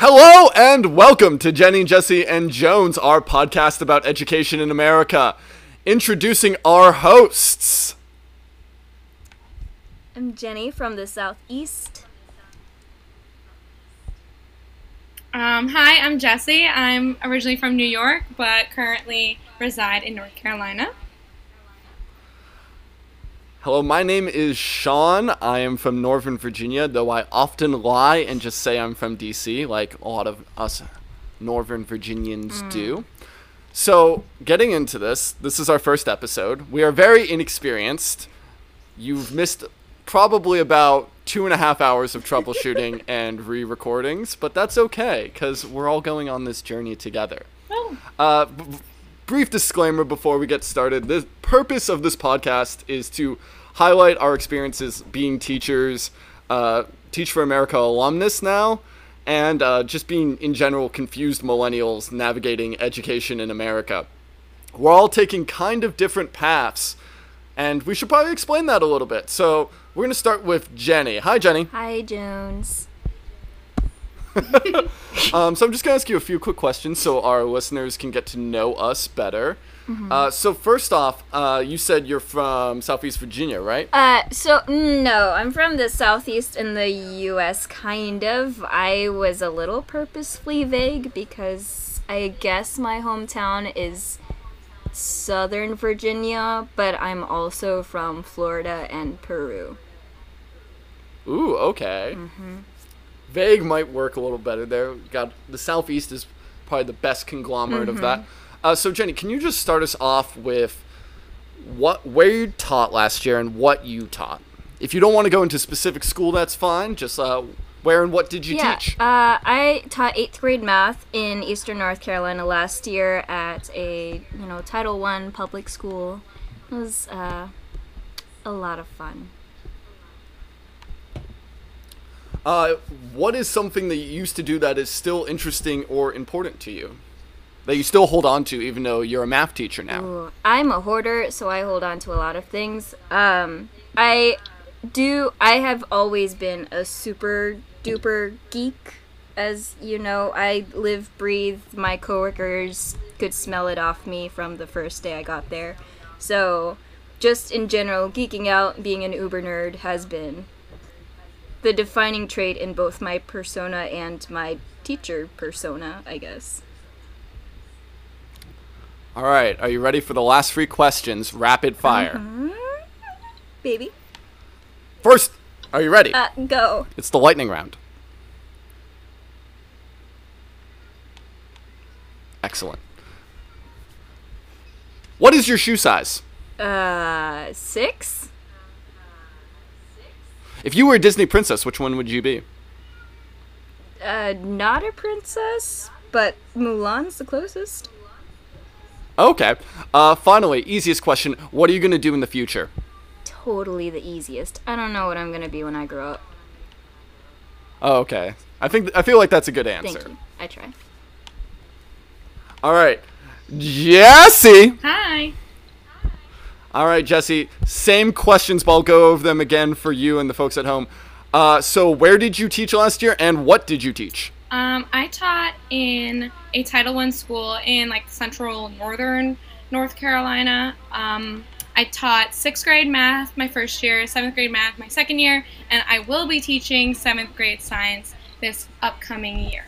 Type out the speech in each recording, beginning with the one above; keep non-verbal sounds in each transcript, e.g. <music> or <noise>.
Hello and welcome to Jenny, Jesse, and Jones, our podcast about education in America. Introducing our hosts. I'm Jenny from the Southeast. Um, hi, I'm Jesse. I'm originally from New York, but currently reside in North Carolina. Hello, my name is Sean. I am from Northern Virginia, though I often lie and just say I'm from DC, like a lot of us Northern Virginians do. So, getting into this, this is our first episode. We are very inexperienced. You've missed probably about two and a half hours of troubleshooting <laughs> and re recordings, but that's okay because we're all going on this journey together. Oh, Uh, b- brief disclaimer before we get started. The purpose of this podcast is to highlight our experiences being teachers, uh, Teach for America alumnus now, and uh, just being in general confused millennials navigating education in America. We're all taking kind of different paths, and we should probably explain that a little bit. So we're going to start with Jenny. Hi, Jenny. Hi, Jones. <laughs> Um, so I'm just gonna ask you a few quick questions so our listeners can get to know us better. Uh, so first off, uh, you said you're from Southeast Virginia, right? Uh, so no, I'm from the Southeast in the U.S. Kind of. I was a little purposefully vague because I guess my hometown is Southern Virginia, but I'm also from Florida and Peru. Ooh, okay. Vague might work a little better there. Got the Southeast is probably the best conglomerate of that. Uh, so Jenny, can you just start us off with what where you taught last year and what you taught? If you don't want to go into specific school, that's fine. Just uh, where and what did you yeah, teach? Uh, I taught eighth grade math in Eastern North Carolina last year at a you know Title One public school. It was uh, a lot of fun. Uh, what is something that you used to do that is still interesting or important to you? That you still hold on to, even though you're a math teacher now? Ooh, I'm a hoarder, so I hold on to a lot of things. Um, I do. I have always been a super duper geek. As you know, I live, breathe. My coworkers could smell it off me from the first day I got there. So, just in general, geeking out, being an uber nerd has been the defining trait in both my persona and my teacher persona, I guess. All right, are you ready for the last three questions? Rapid fire. Baby, First, are you ready? uh, go. It's the lightning round. Excellent. What is your shoe size? Uh, six? If you were a Disney princess, which one would you be? Uh, not a princess, but Mulan's the closest. Okay. Uh, finally, easiest question. What are you going to do in the future? Totally the easiest. I don't know what I'm gonna be when I grow up. Oh, okay. I think I feel like that's a good answer. Thank you. I try. All right. Jesse. hi. All right, Jesse. Same questions, but I'll go over them again for you and the folks at home. Uh, so, where did you teach last year, and what did you teach? Um, I taught in a Title One school in like central northern North Carolina. Um, I taught sixth grade math my first year, seventh grade math my second year, and I will be teaching seventh grade science this upcoming year.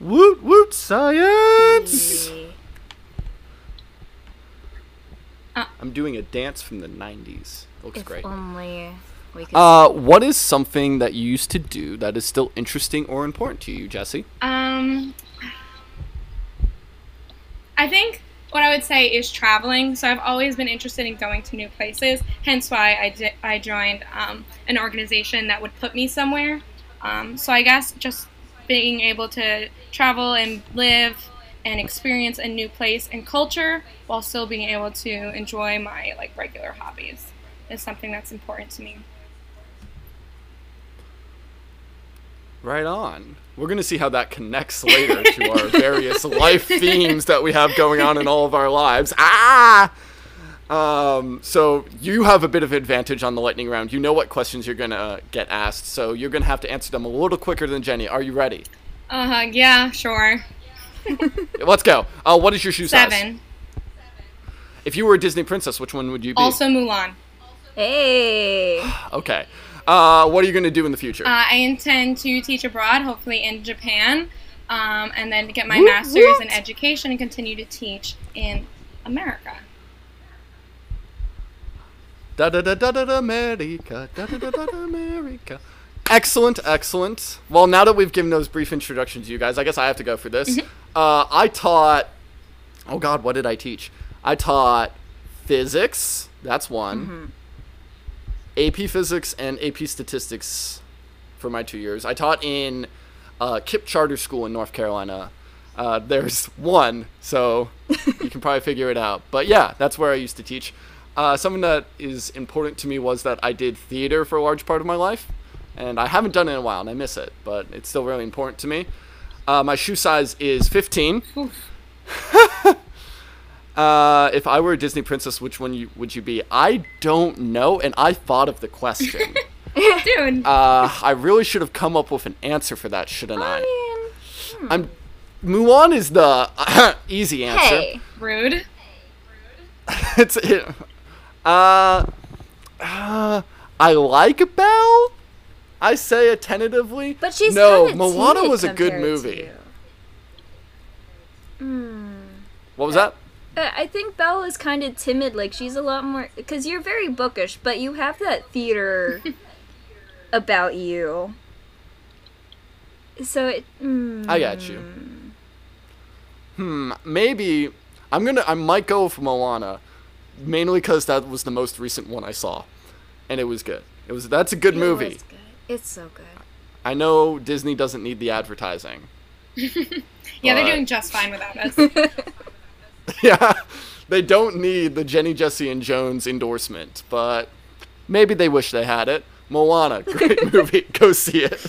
Woot woot science! Yay. I'm doing a dance from the 90s. Looks If great. only we could. Uh, what is something that you used to do that is still interesting or important to you, Jesse? Um, I think what I would say is traveling. So I've always been interested in going to new places. Hence why I, di- I joined um, an organization that would put me somewhere. Um, so I guess just being able to travel and live and experience a new place and culture while still being able to enjoy my like regular hobbies is something that's important to me. Right on. We're going to see how that connects later to our <laughs> various life themes that we have going on in all of our lives. Ah! Um, so you have a bit of advantage on the lightning round. You know what questions you're gonna get asked, so you're gonna have to answer them a little quicker than Jenny. Are you ready? Uh huh. Yeah, sure. <laughs> Let's go. Uh, what is your shoe size? Seven. If you were a Disney princess, which one would you be? Also Mulan. Hey. <sighs> Okay. Uh, what are you going to do in the future? Uh, I intend to teach abroad, hopefully in Japan, um, and then get my master's in education and continue to teach in America. Da da da da da da America. Da da da da da America. Excellent, excellent. Well, now that we've given those brief introductions to you guys, I guess I have to go for this. Uh, I taught. Oh God, what did I teach? I taught physics. That's one. AP Physics and AP Statistics for my two years. I taught in uh, KIPP Charter School in North Carolina. Uh, there's one, so <laughs> you can probably figure it out. But yeah, that's where I used to teach. Uh, something that is important to me was that I did theater for a large part of my life, and I haven't done it in a while, and I miss it, but it's still really important to me. Uh, my shoe size is 15. <laughs> Uh, if I were a Disney princess, which one you, would you be? I don't know, and I thought of the question. <laughs> Dude, uh, I really should have come up with an answer for that, shouldn't I? I mean, I'm Mulan is the <coughs> easy answer. hey. rude. <laughs> it's it, uh, uh, I like Belle. I say it tentatively. But she's no. kinda Moana was a good movie. you. Hmm. What was that? I think Belle is kind of timid. Like she's a lot more because you're very bookish, but you have that theater <laughs> about you. So it. Mm, I got you. Hmm. Maybe I'm gonna. I might go with Moana, mainly because that was the most recent one I saw, and it was good. It was. That's a good it movie. good. It's so good. I know Disney doesn't need the advertising. <laughs> Yeah, they're doing just fine without us. <laughs> <laughs> yeah, they don't need the Jenny, Jesse, and Jones endorsement, but maybe they wish they had it. Moana, <laughs> great <laughs> movie. Go see it.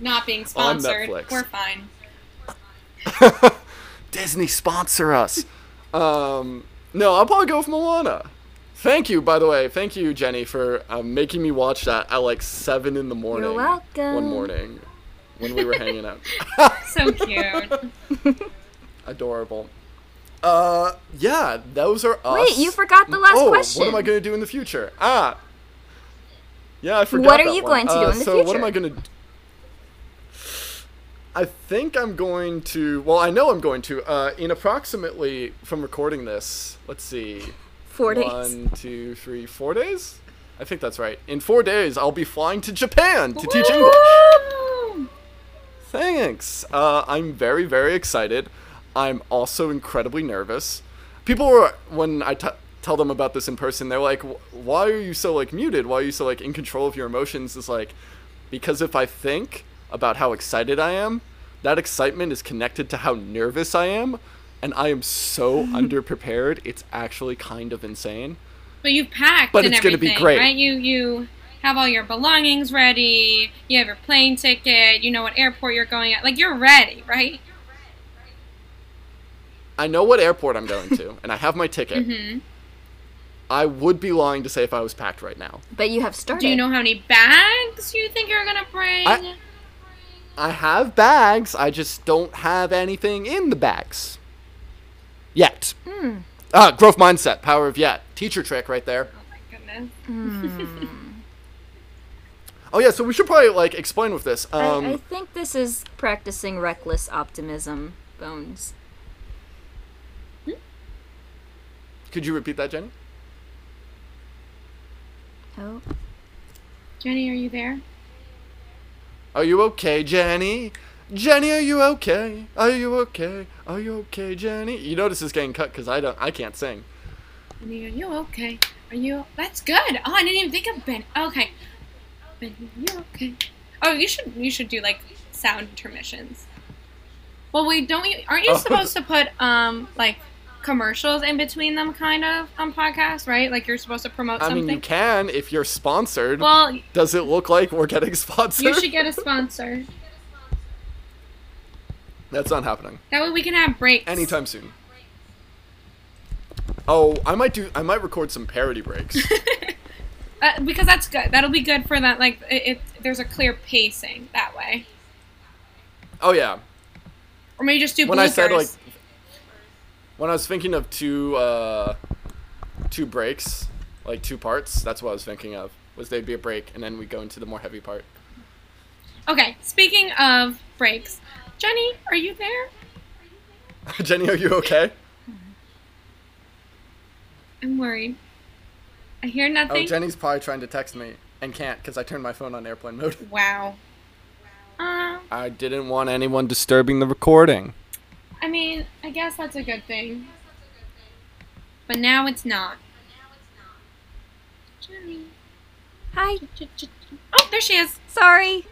Not being On sponsored. Netflix. We're fine. Disney sponsor us. Um, no, I'll probably go with Moana. Thank you, by the way. Thank you, Jenny, for um, making me watch that at like seven in the morning. welcome. One morning when we were hanging out. So cute. Adorable. Uh, yeah, those are us. Wait, you forgot the last oh, question. what am I gonna do in the future? Ah. Yeah, I forgot. What are you one. going to do Uh, in the future? so what am? I gonna? I think I'm going to. Well, I know I'm going to. Uh, in approximately from recording this, let's see. Four days. One, two, three, four days. I think that's right. In four days, I'll be flying to Japan to teach English. Thanks. Uh, I'm very, very excited. I'm also incredibly nervous. People were when I t- tell them about this in person, they're like, "Why are you so like muted? Why are you so like in control of your emotions?" It's like because if I think about how excited I am, that excitement is connected to how nervous I am, and I am so <laughs> underprepared. It's actually kind of insane. But you've packed But and it's gonna be great. right? You you have all your belongings ready. You have your plane ticket. You know what airport you're going at. Like you're ready, right? I know what airport I'm going to, and I have my ticket. hmm I would be lying to say if I was packed right now. But you have started. Do you know how many bags you think you're gonna bring? I- I have bags. I just don't have anything in the bags. Yet. Hmm. Ah, growth mindset, power of yet. Teacher trick right there. oh my goodness. Hmm. Oh yeah, so we should probably like explain with this. I, Um, I think this is practicing reckless optimism, Bones. Could you repeat that, Jenny? Oh. Jenny, are you there? Are you okay, Jenny? Jenny, are you okay? Are you okay? Are you okay, Jenny? You notice this getting cut because I don't, I can't sing. Jenny, are you okay? Are you? That's good. Oh, I didn't even think of Ben. Okay. Ben, are you okay? Oh, you should you should do like sound intermissions. Well, we don't. You, aren't you Oh. supposed to put um like commercials in between them, kind of on podcasts, right? Like you're supposed to promote I something. mean, you can if you're sponsored. well, Does it look like we're getting <laughs> sponsored? you should get a sponsor. That's not happening. That way we can have breaks. anytime soon. Oh, I might do. I might record some parody breaks. <laughs> Uh, because that's good. That'll be good for that. Like it there's a clear pacing that way. Oh yeah. Or maybe just do When bloopers. I said like, when I was thinking of two, uh, two breaks, like two parts, that's what I was thinking of. Was they'd be a break, and then we go into the more heavy part. Okay, speaking of breaks, Jenny, are you there? <laughs> Jenny, are you okay? I'm worried. I hear nothing. Oh. Jenny's probably trying to text me and can't because I turned my phone on airplane mode. wow. Uh, I didn't want anyone disturbing the recording. I mean, I guess that's a good thing. But now it's not. Jenny. Hi. Oh, there she is. Sorry.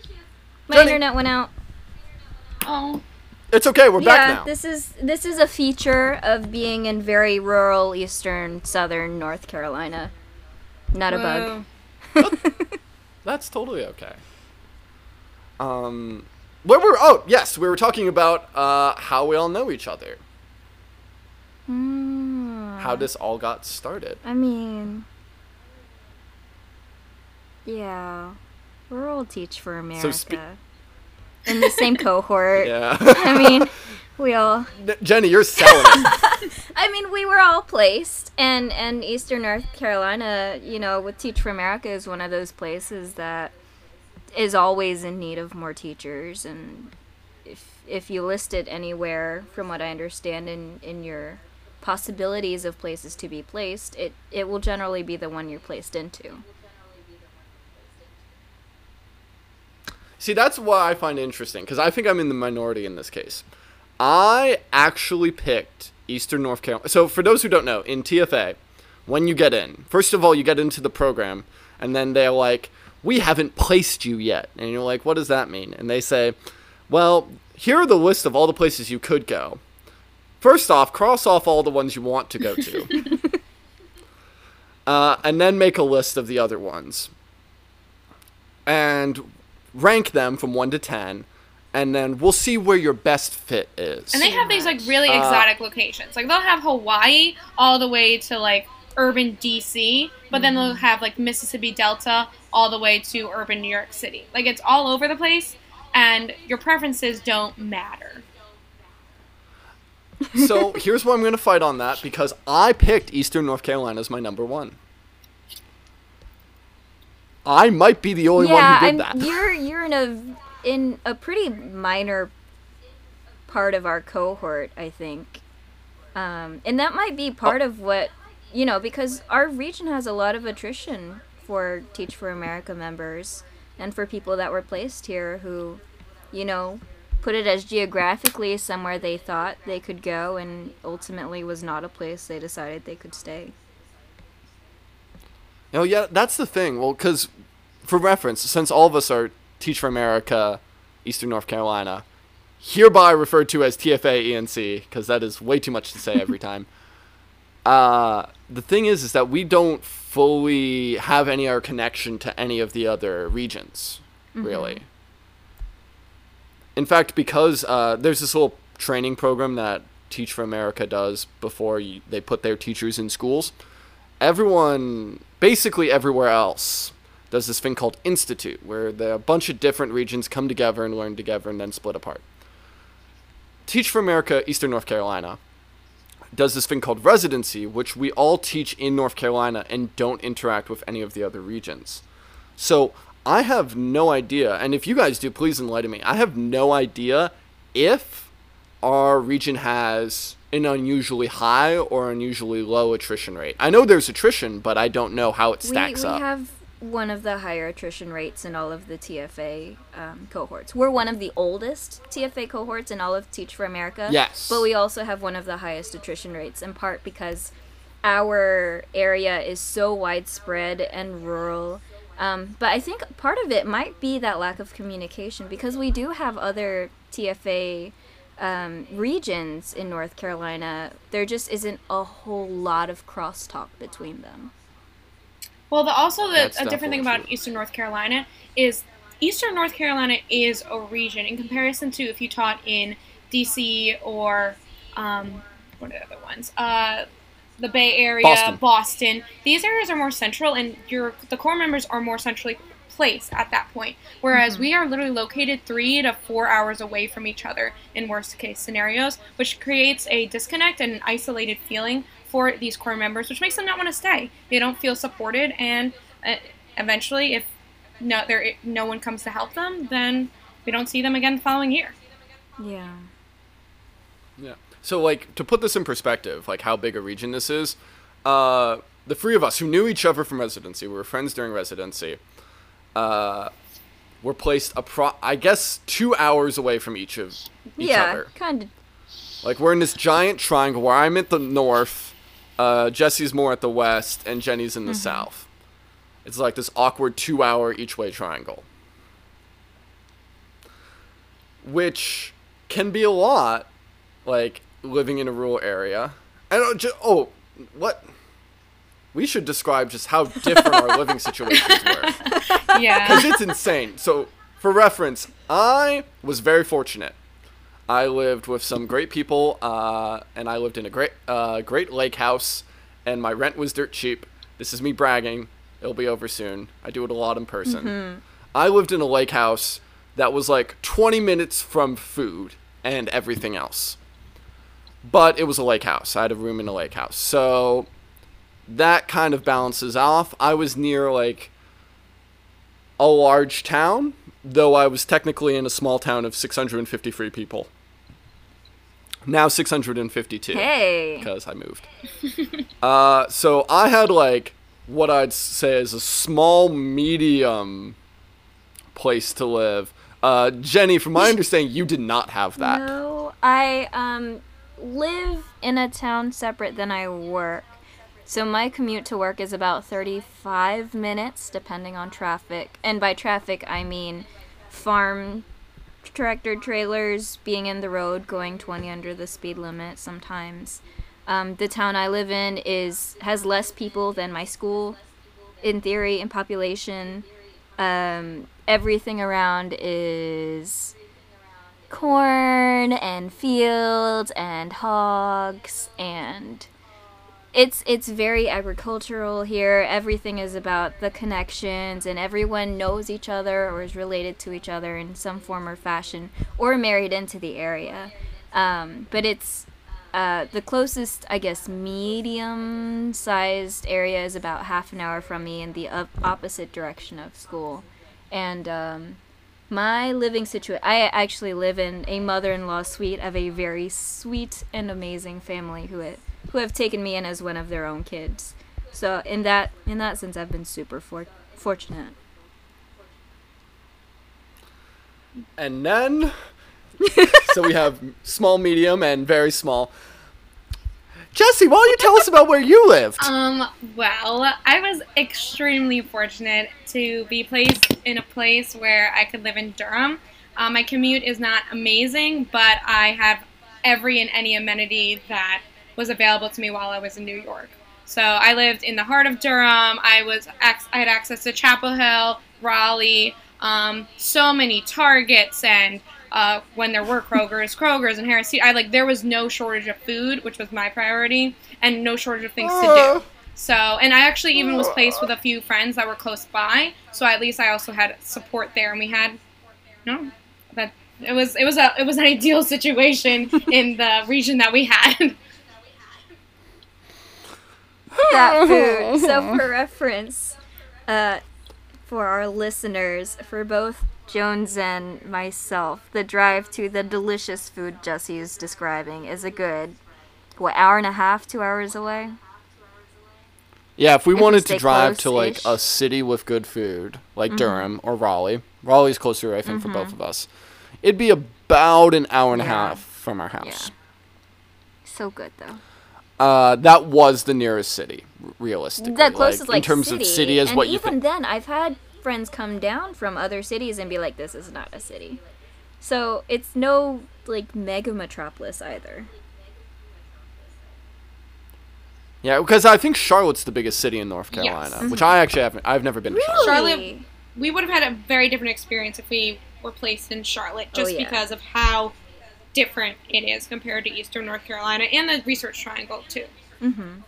My Jenny. internet went out. Oh. It's okay. We're back yeah, now. this is this is a feature of being in very rural eastern southern North Carolina. Not a bug. <laughs> That's totally okay. Um, where were? Oh, yes, we were talking about uh, how we all know each other. Hmm. How this all got started. I mean, yeah, we're all Teach for America spe- in the same <laughs> cohort. Yeah. I mean, we all. <laughs> Jenny, you're selling. <laughs> I mean, we were all placed, and and Eastern North Carolina, you know, with Teach for America is one of those places that is always in need of more teachers, and if if you list it anywhere, from what I understand, in in your possibilities of places to be placed, it it will generally be the one you're placed into. See, that's what I find interesting because I think I'm in the minority in this case. I actually picked Eastern North Carolina. So, for those who don't know, in TFA, when you get in, first of all, you get into the program, and then they're like, We haven't placed you yet. And you're like, What does that mean? And they say, Well, here are the list of all the places you could go. First off, cross off all the ones you want to go to. <laughs> uh, and then make a list of the other ones. And rank them from 1 to 10 and then we'll see where your best fit is. And they have these like really Uh, exotic locations. Like they'll have Hawaii all the way to like urban DC, but then they'll have like Mississippi Delta all the way to urban New York City. Like it's all over the place and your preferences don't matter. so here's where I'm going to fight on that because I picked Eastern North Carolina as my number one. I might be the only yeah, one who I'm, did that. <laughs> you're you're in a in a pretty minor part of our cohort, I think, um, and that might be part of what you know because our region has a lot of attrition for Teach for America members and for people that were placed here who, you know, put it as geographically somewhere they thought they could go and ultimately was not a place they decided they could stay. Oh yeah, that's the thing. Well, because for reference, since all of us are Teach for America, Eastern North Carolina, hereby referred to as TFA ENC, because that is way too much to say every <laughs> time. Uh, the thing is, is that we don't fully have any other connection to any of the other regions, really. In fact, because uh, there's this whole training program that Teach for America does before you, they put their teachers in schools everyone, basically everywhere else, does this thing called Institute, where the, a bunch of different regions come together and learn together and then split apart. Teach for America, Eastern North Carolina, does this thing called residency, which we all teach in North Carolina and don't interact with any of the other regions. So I have no idea, and if you guys do, please enlighten me. I have no idea if our region has an unusually high or unusually low attrition rate. I know there's attrition, but I don't know how it stacks we, we up. have one of the higher attrition rates in all of the TFA um, cohorts. We're one of the oldest TFA cohorts in all of Teach for America. Yes. But we also have one of the highest attrition rates, in part because our area is so widespread and rural. Um, but I think part of it might be that lack of communication because we do have other TFA um, regions in North Carolina. There just isn't a whole lot of crosstalk between them. Well, the, also the, a different thing about. Eastern North Carolina is Eastern North Carolina is a region in comparison to if you taught in DC or um, what are the other ones? Uh, the Bay Area, Boston. Boston. These areas are more central, and your the core members are more centrally place at that point. Whereas we are literally located three to four hours away from each other in worst case scenarios, which creates a disconnect and an isolated feeling for these core members, which makes them not want to stay. They don't feel supported, and uh, eventually, if no there no one comes to help them, then we don't see them again the following year. Yeah. Yeah. So, like, to put this in perspective, like how big a region this is, uh, the three of us who knew each other from residency, we were friends during residency, uh, were placed, appro- I guess, two hours away from each of each yeah, other. kind of. Like, we're in this giant triangle where I'm at the north, uh, Jesse's more at the west, and Jenny's in the south. It's like this awkward two hour each way triangle. Which can be a lot, like living in a rural area. I don't ju- oh, what? We should describe just how different our living <laughs> situations were. Yeah. Because it's insane. So, for reference, I was very fortunate. I lived with some great people, uh, and I lived in a great, uh, great lake house, and my rent was dirt cheap. This is me bragging. It'll be over soon. I do it a lot in person. I lived in a lake house that was like 20 minutes from food and everything else. But it was a lake house. I had a room in a lake house. So that kind of balances off. I was near like a large town, though I was technically in a small town of 653 people. Now 652 Hey. because I moved. <laughs> uh, so I had like what I'd say is a small medium place to live. Uh, Jenny, from my <laughs> understanding, you did not have that. No, I um live in a town separate than I work. So my commute to work is about 35 minutes depending on traffic. And by traffic I mean farm tractor trailers being in the road going 20 under the speed limit sometimes. Um, the town I live in is has less people than my school in theory in population. Um, everything around is corn and fields and hogs and it's it's very agricultural here. Everything is about the connections and everyone knows each other or is related to each other in some form or fashion or married into the area. Um, but it's uh, the closest, I guess, medium-sized area is about half an hour from me in the op- opposite direction of school, and um, my living situation. I actually live in a mother-in-law suite of a very sweet and amazing family who ha- who have taken me in as one of their own kids. So in that in that sense, I've been super for- fortunate. And then, so we have small, medium, and very small. Jesse, why don't you tell us about where you lived? Um, well, I was extremely fortunate to be placed in a place where I could live in Durham. Um, my commute is not amazing, but I have every and any amenity that was available to me while I was in New York. So I lived in the heart of Durham. I was I had access to Chapel Hill, Raleigh, um, so many Targets, and uh, when there were Krogers, Krogers, and Harris. I like there was no shortage of food, which was my priority, and no shortage of things to do. So, and I actually even was placed with a few friends that were close by. So at least I also had support there, and we had no that it was it was a it was an ideal <laughs> situation in the region that we had. <laughs> that food. <laughs> So for reference, uh, for our listeners, for both Jones and myself, the drive to the delicious food Jesse is describing is a good, what, hour and a half, two hours away? Yeah, if we If wanted stay to drive to like a city with good food, like Durham or Raleigh, Raleigh's closer, I think, for both of us. It'd be about an hour and a half from our house. Yeah. So good though. Uh, that was the nearest city, r- realistically. The closest like, in terms city. of city is and what you even think. then, I've had friends come down from other cities and be like, "This is not a city." So it's no like mega metropolis either. Yeah, because I think Charlotte's the biggest city in North Yes. Carolina, which I actually haven't. I've never been to Charlotte. Charlotte- Really? we would have had a very different experience if we were placed in Charlotte, Oh, just yeah. because of how different it is compared to Eastern North Carolina and the Research Triangle too. Mm-hmm.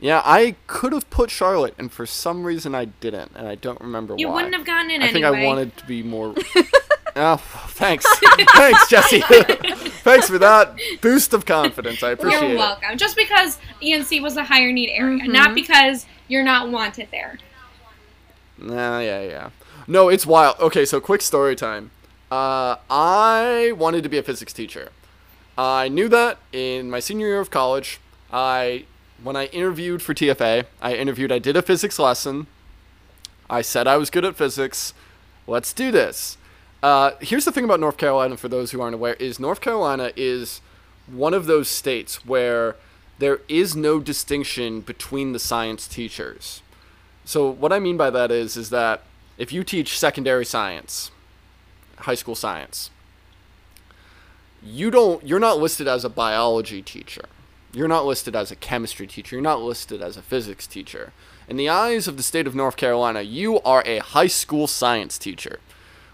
Yeah, I could have put Charlotte, and for some reason I didn't, and I don't remember You why. wouldn't have gotten in I think. I wanted to be more. oh, <laughs> thanks, thanks, Jesse. <laughs> thanks for that boost of confidence. I appreciate it. You're it. welcome. Just because ENC was a higher need area, Mm-hmm. not because you're not wanted there. Nah, yeah, yeah. No, it's wild. Okay, so quick story time. Uh, I wanted to be a physics teacher. I knew that in my senior year of college. I, when I interviewed for TFA, I interviewed. I did a physics lesson. I said I was good at physics. Let's do this. Uh, here's the thing about North Carolina, for those who aren't aware, is North Carolina is one of those states where there is no distinction between the science teachers. So what I mean by that is is that if you teach secondary science, high school science, you don't you're not listed as a biology teacher. You're not listed as a chemistry teacher. You're not listed as a physics teacher. In the eyes of the state of North Carolina, you are a high school science teacher,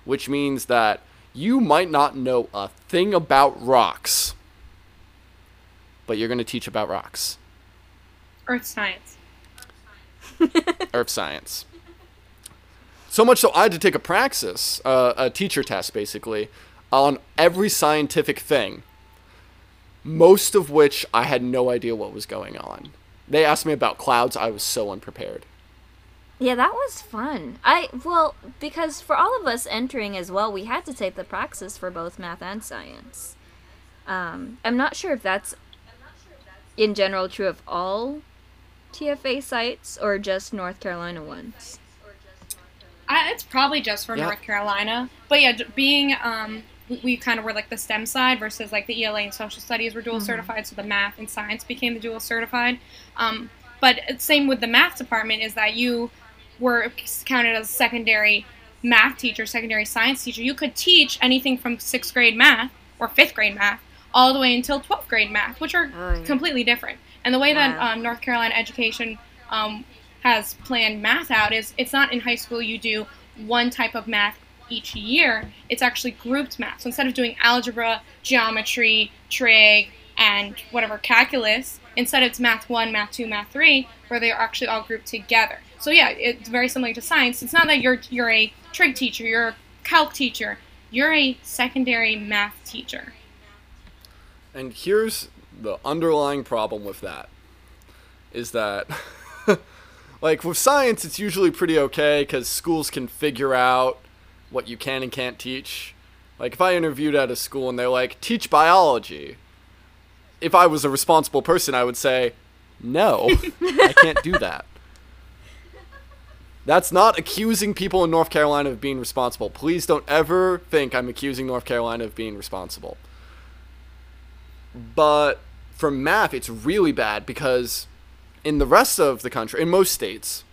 which means that you might not know a thing about rocks, but you're going to teach about rocks. Earth science. earth science. So much so I had to take a praxis, uh, a teacher test basically, on every scientific thing. Most of which I had no idea what was going on. They asked me about clouds, I was so unprepared. Yeah, that was fun. I well because for all of us entering as well, we had to take the praxis for both math and science. Um, I'm not sure if that's in general true of all TFA sites or just North Carolina ones. I, it's probably just for Yeah. North Carolina. But yeah, being um, we, we kind of were like the STEM side versus like the ELA and social studies were dual certified, so the math and science became the dual certified. Um, but same with the math department is that you were counted as a secondary math teacher, secondary science teacher. You could teach anything from sixth grade math or fifth grade math all the way until 12th grade math, which are Oh, yeah. completely different. And the way that um, North Carolina education um, has planned math out is it's not in high school you do one type of math each year. It's actually grouped math. So instead of doing algebra, geometry, trig, and whatever calculus, instead it's math one, math two, math three, where they're actually all grouped together. So yeah, it's very similar to science. It's not that you're you're a trig teacher, you're a calc teacher, you're a secondary math teacher. And here's the underlying problem with that is that <laughs> like with science it's usually pretty okay cuz schools can figure out what you can and can't teach. Like if I interviewed at a school and they're like teach biology, if I was a responsible person I would say no, I can't do that. That's not accusing people in North Carolina of being responsible. Please don't ever think I'm accusing North Carolina of being responsible. But for math, it's really bad because in the rest of the country, in most states,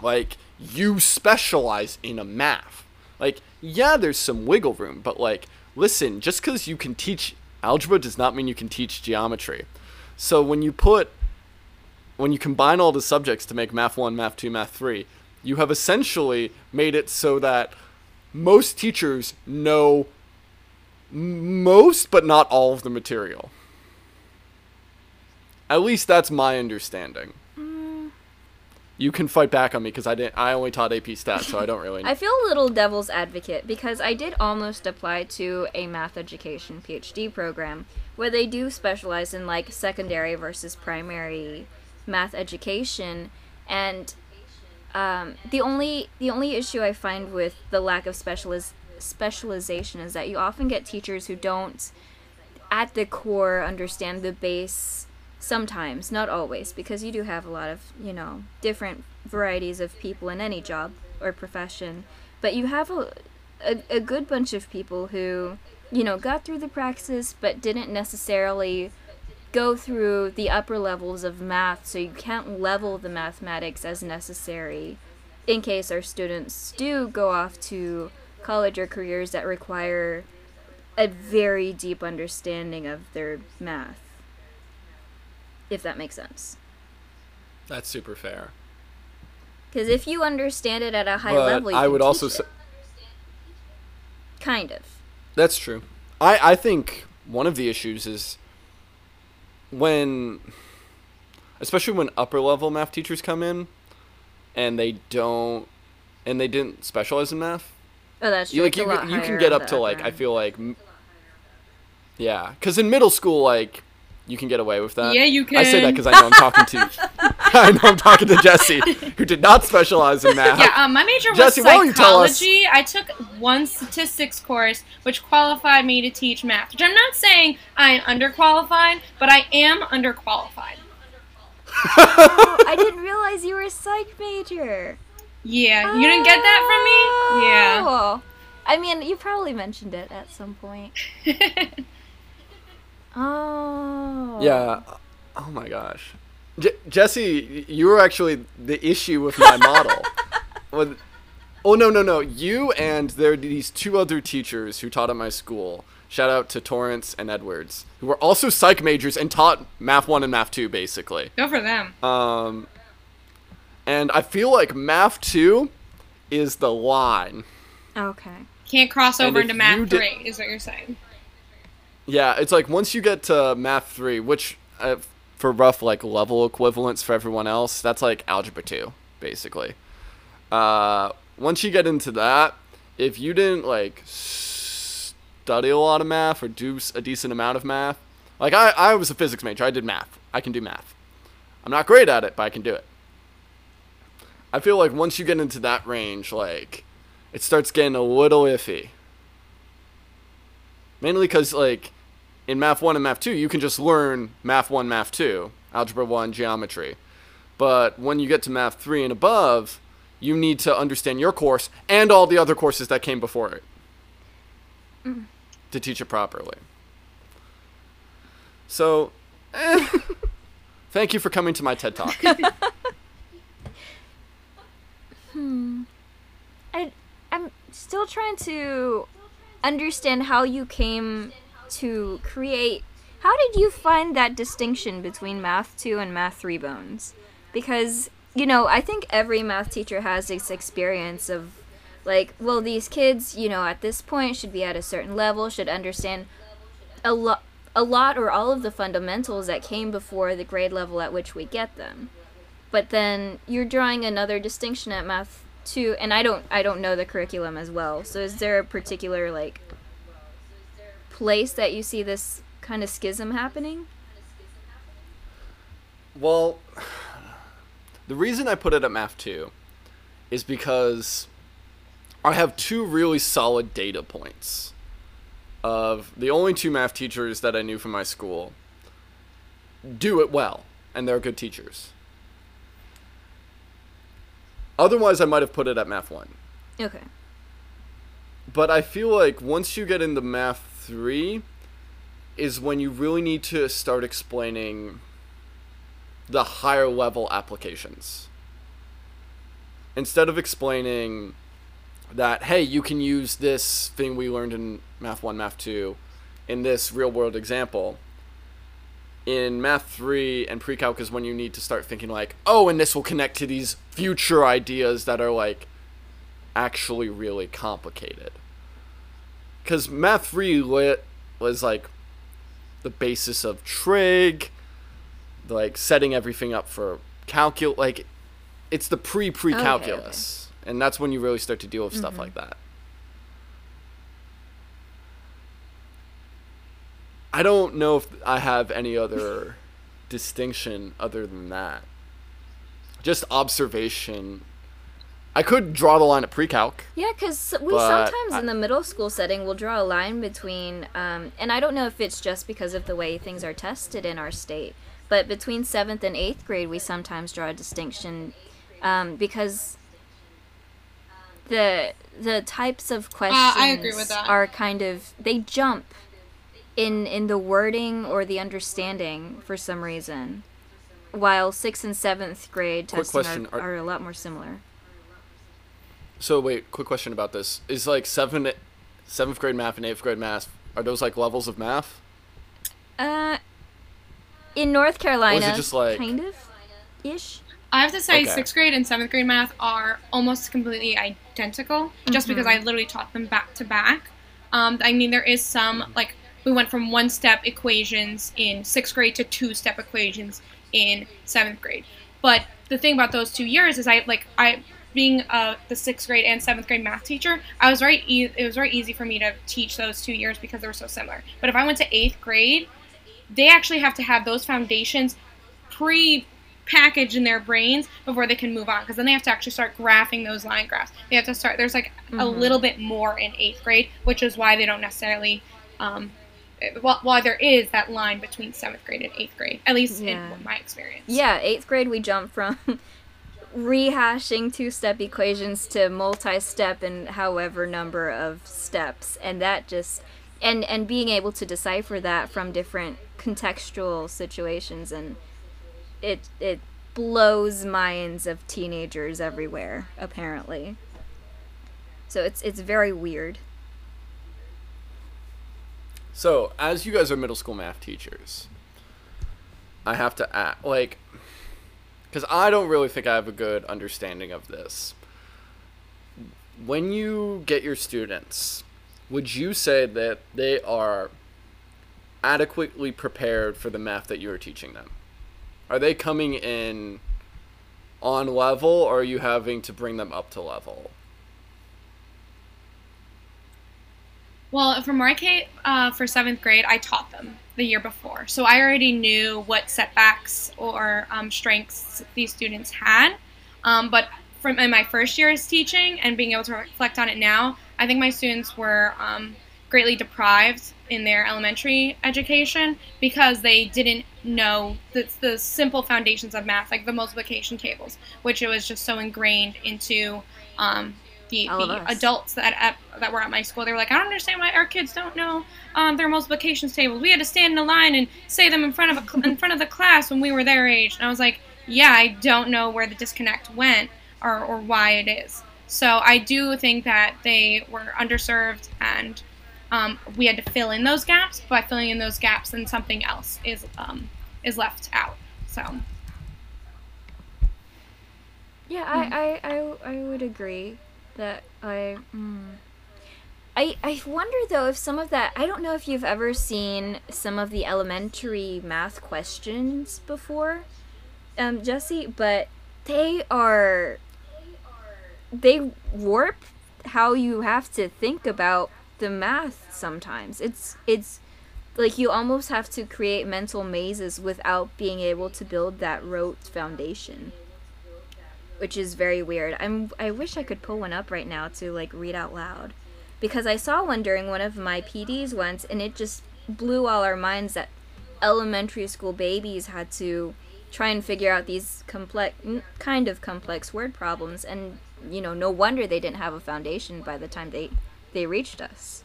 like you specialize in a math. Like, yeah, there's some wiggle room, but like, listen, just because you can teach algebra does not mean you can teach geometry. So when you put, when you combine all the subjects to make math 1, math 2, math 3, you have essentially made it so that most teachers know most but not all of the material. At least that's my understanding. You can fight back on me because I didn't. I only taught AP Stats, so I don't really. <laughs> I feel a little devil's advocate because I did almost apply to a math education PhD program where they do specialize in like secondary versus primary math education and um, the only the only issue I find with the lack of specializ- specialization is that you often get teachers who don't at the core understand the base sometimes not always because you do have a lot of you know different varieties of people in any job or profession. But you have a, a, a good bunch of people who you know got through the praxis but didn't necessarily go through the upper levels of math so you can't level the mathematics as necessary in case our students do go off to college or careers that require a very deep understanding of their math if that makes sense That's super fair. because if you understand it at a high but level you I would also say it. kind of that's true. I I think one of the issues is when especially when upper level math teachers come in and they don't and they didn't specialize in math. Oh, that's true. You like It's you, you can get up to like I feel like yeah, cuz in middle school like you can get away with that. Yeah, you can. I say that cuz I know I'm talking to <laughs> <laughs> I know I'm talking to Jesse who did not specialize in math. Yeah, um, my major was Jesse, why don't you tell us- psychology. I took one statistics course, which qualified me to teach math. Which I'm not saying I'm underqualified, but I am underqualified. Oh, I didn't realize you were a psych major. Yeah, you didn't get that from me. Yeah. Oh. I mean, you probably mentioned it at some point. <laughs> Oh. Yeah. Oh my gosh. J- Jesse, you were actually the issue with my model. <laughs> With- oh no no no! You and there are these two other teachers who taught at my school. Shout out to Torrance and Edwards, who were also psych majors and taught Math One and Math Two basically. Go for them. Um, and I feel like Math Two is the line. Okay. Can't cross over if into you math did- three, is what you're saying. Yeah, it's like once you get to Math 3, which uh, for rough like level equivalents for everyone else, that's like Algebra 2, basically. Uh, once you get into that, if you didn't like study a lot of math or do a decent amount of math, like I, I was a physics major, I did math. I can do math. I'm not great at it, but I can do it. I feel like once you get into that range, like it starts getting a little iffy. Mainly because, like, in Math 1 and Math 2, you can just learn Math 1, Math 2, Algebra 1, Geometry. But when you get to Math 3 and above, you need to understand your course and all the other courses that came before it to teach it properly. So, eh, <laughs> thank you for coming to my TED Talk. <laughs> hmm. I I'm still trying to understand how you came to create how did you find that distinction between math 2 and math 3 bones? Because you know i think every math teacher has this experience of like well these kids you know at this point should be at a certain level should understand a lot a lot or all of the fundamentals that came before the grade level at which we get them. But then you're drawing another distinction at math 2 and i don't i don't know the curriculum as well so is there a particular like place that you see this kind of schism happening Well, the reason I put it at Math 2 is because I have two really solid data points of the only two math teachers that I knew from my school do it well, and they're good teachers. Otherwise, I might have put it at Math 1. okay But I feel like once you get into Math 3 is when you really need to start explaining the higher level applications. Instead of explaining that, hey, you can use this thing we learned in Math 1, Math 2 in this real world example. In Math 3 and pre calc is when you need to start thinking, like, oh, and this will connect to these future ideas that are, like, actually really complicated. Because Math 3 lit was like the basis of trig, like setting everything up for calcul like it's the pre pre calculus. And that's when you really start to deal with stuff mm-hmm. like that. I don't know if I have any other distinction other than that. Just observation. I could draw the line at pre-calc. Yeah, because we sometimes I- in the middle school setting will draw a line between, um, and I don't know if it's just because of the way things are tested in our state, but between seventh and eighth grade, we sometimes draw a distinction um, because the the types of questions Uh, I agree with that. are kind of they jump in in the wording or the understanding for some reason, while sixth and seventh grade Quick testing question, are, are- are a lot more similar. So wait, quick question about this: Is like seven, seventh grade math and eighth grade math are those like levels of math? Uh, in North Carolina, just like- kind of, ish. I have to say, Okay. sixth grade and seventh grade math are almost completely identical, just because I literally taught them back to back. Um, I mean, there is some like we went from one-step equations in sixth grade to two-step equations in seventh grade. But the thing about those two years is I like I being uh, the sixth grade and seventh grade math teacher, I was very e- it was very easy for me to teach those two years because they were so similar. But if I went to eighth grade, they actually have to have those foundations pre packaged in their brains before they can move on because then they have to actually start graphing those line graphs. They have to start. There's like mm-hmm. a little bit more in eighth grade, which is why they don't necessarily. Um, why there is that line between seventh grade and eighth grade, at least yeah. in my experience. Yeah, eighth grade we jump from <laughs> rehashing two-step equations to multi-step and however number of steps, and that just and and being able to decipher that from different contextual situations and it it blows minds of teenagers everywhere apparently so it's it's very weird so as you guys are middle school math teachers i have to ask like because i don't really think i have a good understanding of this when you get your students would you say that they are adequately prepared for the math that you are teaching them are they coming in on level, or are you having to bring them up to level? Well, for Marquette, uh, for seventh grade, I taught them the year before, so I already knew what setbacks or um, strengths these students had. Um, but from in my first year as teaching and being able to reflect on it now, I think my students were um, greatly deprived in their elementary education because they didn't know the, the simple foundations of math, like the multiplication tables, which it was just so ingrained into um, the, the adults that at, that were at my school. They were like, I don't understand why our kids don't know um, their multiplication tables. We had to stand in a line and say them in front of a, in front of the class when we were their age. And I was like, yeah, I don't know where the disconnect went or, or why it is. So I do think that they were underserved and um, we had to fill in those gaps. By filling in those gaps, then something else is um, is left out. So. Yeah, mm. I, I, I, I would agree that I. Mm. I, I wonder though if some of that I don't know if you've ever seen some of the elementary math questions before, um, Jesse, but they are they warp how you have to think about the math sometimes. It's it's like you almost have to create mental mazes without being able to build that rote foundation. Which is very weird. I'm I wish I could pull one up right now to like read out loud. Because I saw one during one of my PDs once and it just blew all our minds that elementary school babies had to try and figure out these complex kind of complex word problems and you know no wonder they didn't have a foundation by the time they they reached us?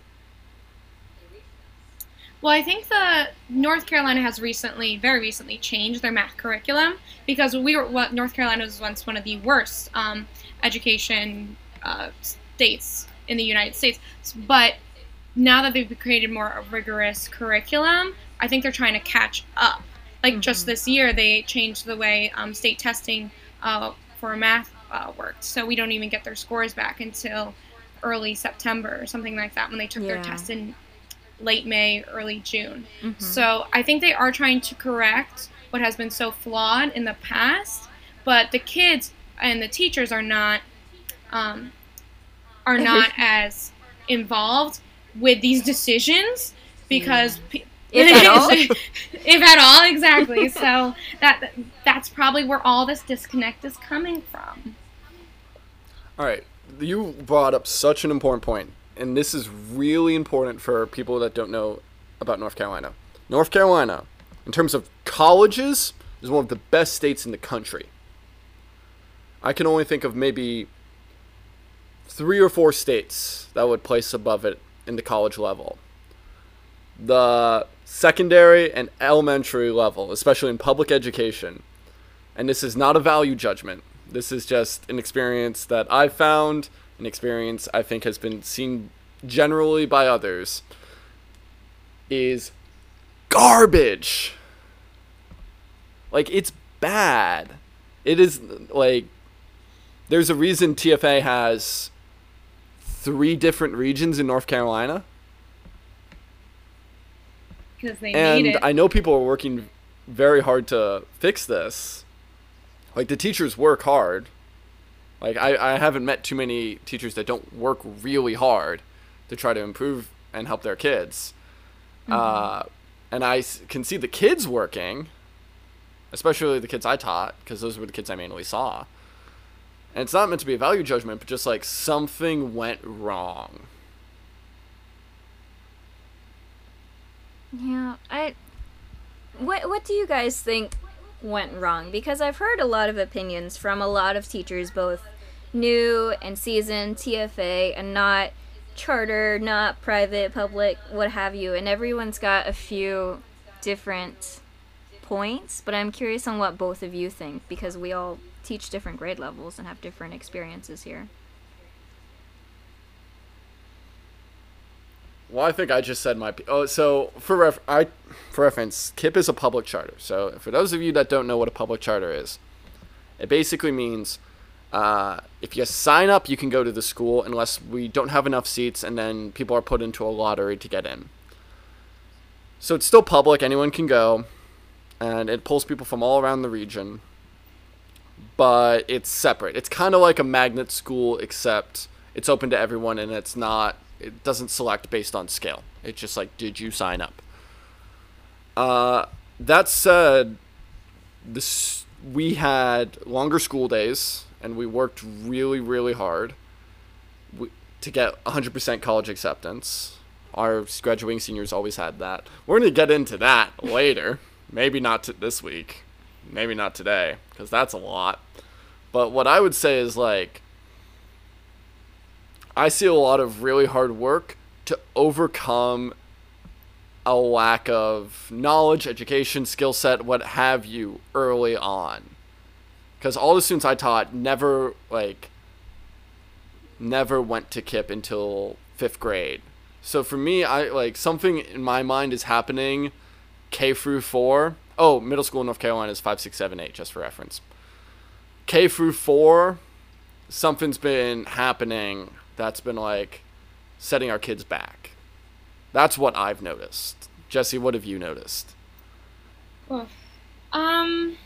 Well, I think the North Carolina has recently, very recently, changed their math curriculum because we were what North Carolina was once one of the worst um, education uh, states in the United States. But now that they've created more rigorous curriculum, I think they're trying to catch up. Like mm-hmm. just this year, they changed the way um, state testing uh, for math uh, worked, so we don't even get their scores back until early September or something like that when they took yeah. their test in late May, early June. Mm-hmm. So I think they are trying to correct what has been so flawed in the past, but the kids and the teachers are not um, are not as involved with these decisions because. Yeah. If at <laughs> all, if at all, exactly. so that that's probably where all this disconnect is coming from. All right, you brought up such an important point, and this is really important for people that don't know about North Carolina. North Carolina, in terms of colleges, is one of the best states in the country. I can only think of maybe three or four states that would place above it in the college level. The secondary and elementary level, especially in public education, and this is not a value judgment. This is just an experience that I found, an experience I think has been seen generally by others, is garbage. Like, it's bad. It is, like, there's a reason TFA has three different regions in North Carolina. Because they and need it. I know people are working very hard to fix this. Like the teachers work hard. Like I, I haven't met too many teachers that don't work really hard to try to improve and help their kids. Uh, and I can see the kids working, especially the kids I taught, because those were the kids I mainly saw. And it's not meant to be a value judgment, but just like something went wrong. Yeah, I. What What do you guys think went wrong? Because I've heard a lot of opinions from a lot of teachers, both new and seasoned, TFA, and not charter, not private, public, what have you. And everyone's got a few different points, but I'm curious on what both of you think because we all teach different grade levels and have different experiences here. Well, I think I just said my. Oh, so for ref, I for reference, KIPP is a public charter. So for those of you that don't know what a public charter is, it basically means uh, if you sign up, you can go to the school unless we don't have enough seats, and then people are put into a lottery to get in. So it's still public; anyone can go, and it pulls people from all around the region. But it's separate. It's kind of like a magnet school, except it's open to everyone, and it's not. It doesn't select based on scale. It's just like, did you sign up? Uh, that said, this we had longer school days, and we worked really, really hard to get 100% college acceptance. Our graduating seniors always had that. We're going to get into that <laughs> later. Maybe not t- this week. Maybe not today, because that's a lot. But what I would say is like, I see a lot of really hard work to overcome a lack of knowledge, education, skill set, what have you, early on. Because all the students I taught never like never went to KIPP until fifth grade. So for me, I like something in my mind is happening K through four. Oh, middle school in North Carolina is five, six, seven, eight, just for reference. K through four, something's been happening that's been like setting our kids back. That's what I've noticed. Jesse, what have you noticed? Um,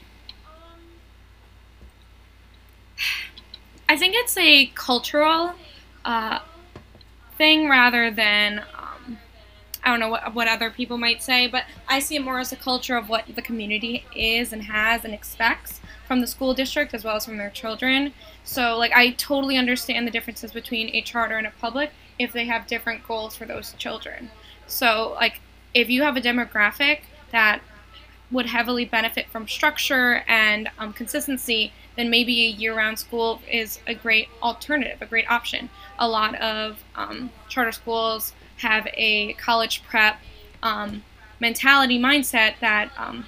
I think it's a cultural uh, thing rather than um, I don't know what what other people might say, but I see it more as a culture of what the community is and has and expects from the school district as well as from their children. So like I totally understand the differences between a charter and a public if they have different goals for those children. So like if you have a demographic that would heavily benefit from structure and um, consistency, then maybe a year-round school is a great alternative, a great option. A lot of um, charter schools have a college prep um, mentality mindset that um,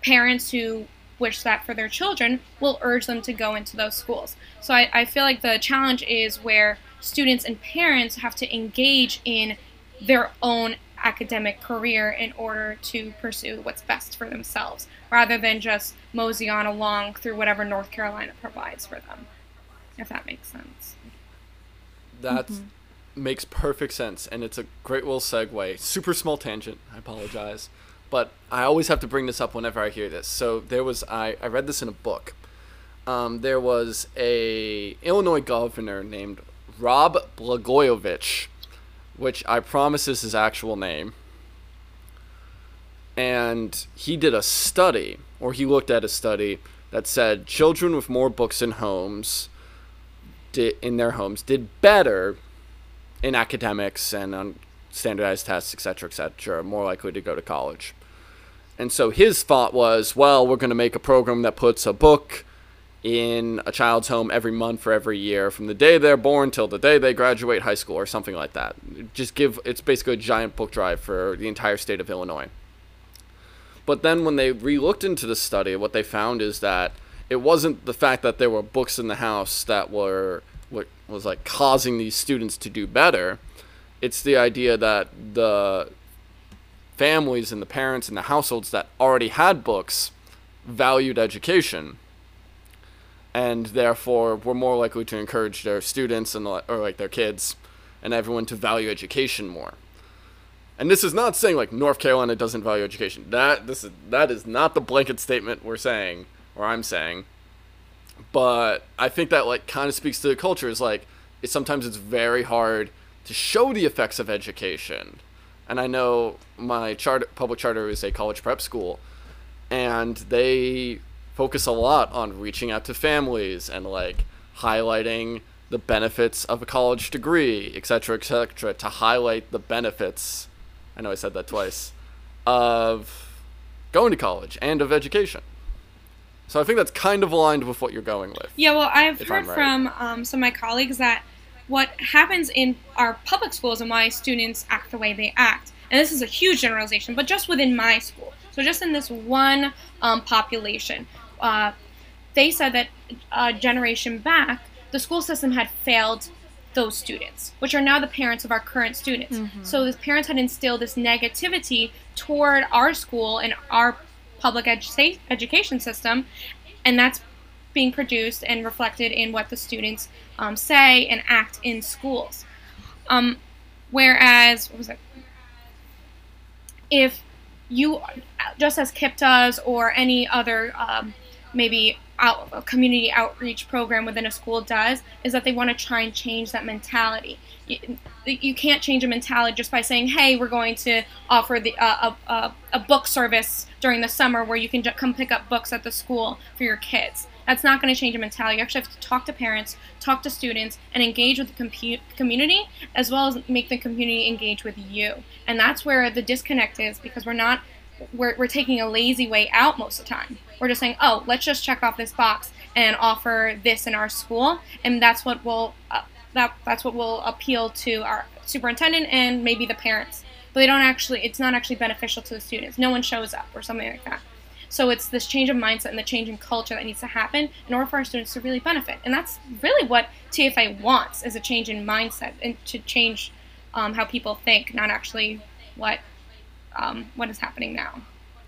parents who wish that for their children will urge them to go into those schools. So I, I feel like the challenge is where students and parents have to engage in their own academic career in order to pursue what's best for themselves rather than just mosey on along through whatever North Carolina provides for them. If that makes sense. That mm-hmm. makes perfect sense, and it's a great little segue. Super small tangent. I apologize, but I always have to bring this up whenever I hear this. So there was I I read this in a book. Um, there was a Illinois governor named Rod Blagojevich, which I promise is his actual name. And he did a study, or he looked at a study that said children with more books in homes did in their homes did better in academics and on standardized tests, etc., etc., more likely to go to college. And so his thought was, well, we're going to make a program that puts a book in a child's home every month for every year from the day they're born till the day they graduate high school or something like that. Just give it's basically a giant book drive for the entire state of Illinois. But then when they re-looked into the study, what they found is that it wasn't the fact that there were books in the house that were what was like causing these students to do better. It's the idea that the families and the parents and the households that already had books valued education and therefore were more likely to encourage their students and or like their kids and everyone to value education more. and this is not saying like North Carolina doesn't value education. That this is that is not the blanket statement we're saying or I'm saying. But I think that like kind of speaks to the culture is like sometimes it's very hard to show the effects of education. And I know my charter public charter is a college prep school and they focus a lot on reaching out to families and like highlighting the benefits of a college degree, etc., etc., to highlight the benefits I know I said that twice, of going to college and of education. So I think that's kind of aligned with what you're going with. Yeah, well, I've heard right. from um, some of my colleagues that what happens in our public schools and why students act the way they act, and this is a huge generalization, but just within my school, so just in this one um, population, uh, they said that a generation back, the school system had failed those students, which are now the parents of our current students. Mm-hmm. So the parents had instilled this negativity toward our school and our public edu- education system, and that's being produced and reflected in what the students um, say and act in schools. Um, whereas, what was it? If you, just as KIPP does or any other um, maybe out, community outreach program within a school does is that they want to try and change that mentality. You, you can't change a mentality just by saying, "Hey, we're going to offer the uh, a, a, a, book service during the summer where you can come pick up books at the school for your kids." That's not going to change a mentality. You actually have to talk to parents, talk to students, and engage with the compu- community as well as make the community engage with you. And that's where the disconnect is because we're not we're, we're taking a lazy way out most of the time. We're just saying, oh, let's just check off this box and offer this in our school, and that's what will uh, that that's what will appeal to our superintendent and maybe the parents. But they don't actually, it's not actually beneficial to the students. No one shows up or something like that. So it's this change of mindset and the change in culture that needs to happen in order for our students to really benefit. And that's really what TFA wants is a change in mindset and to change um, how people think, not actually what um, what is happening now.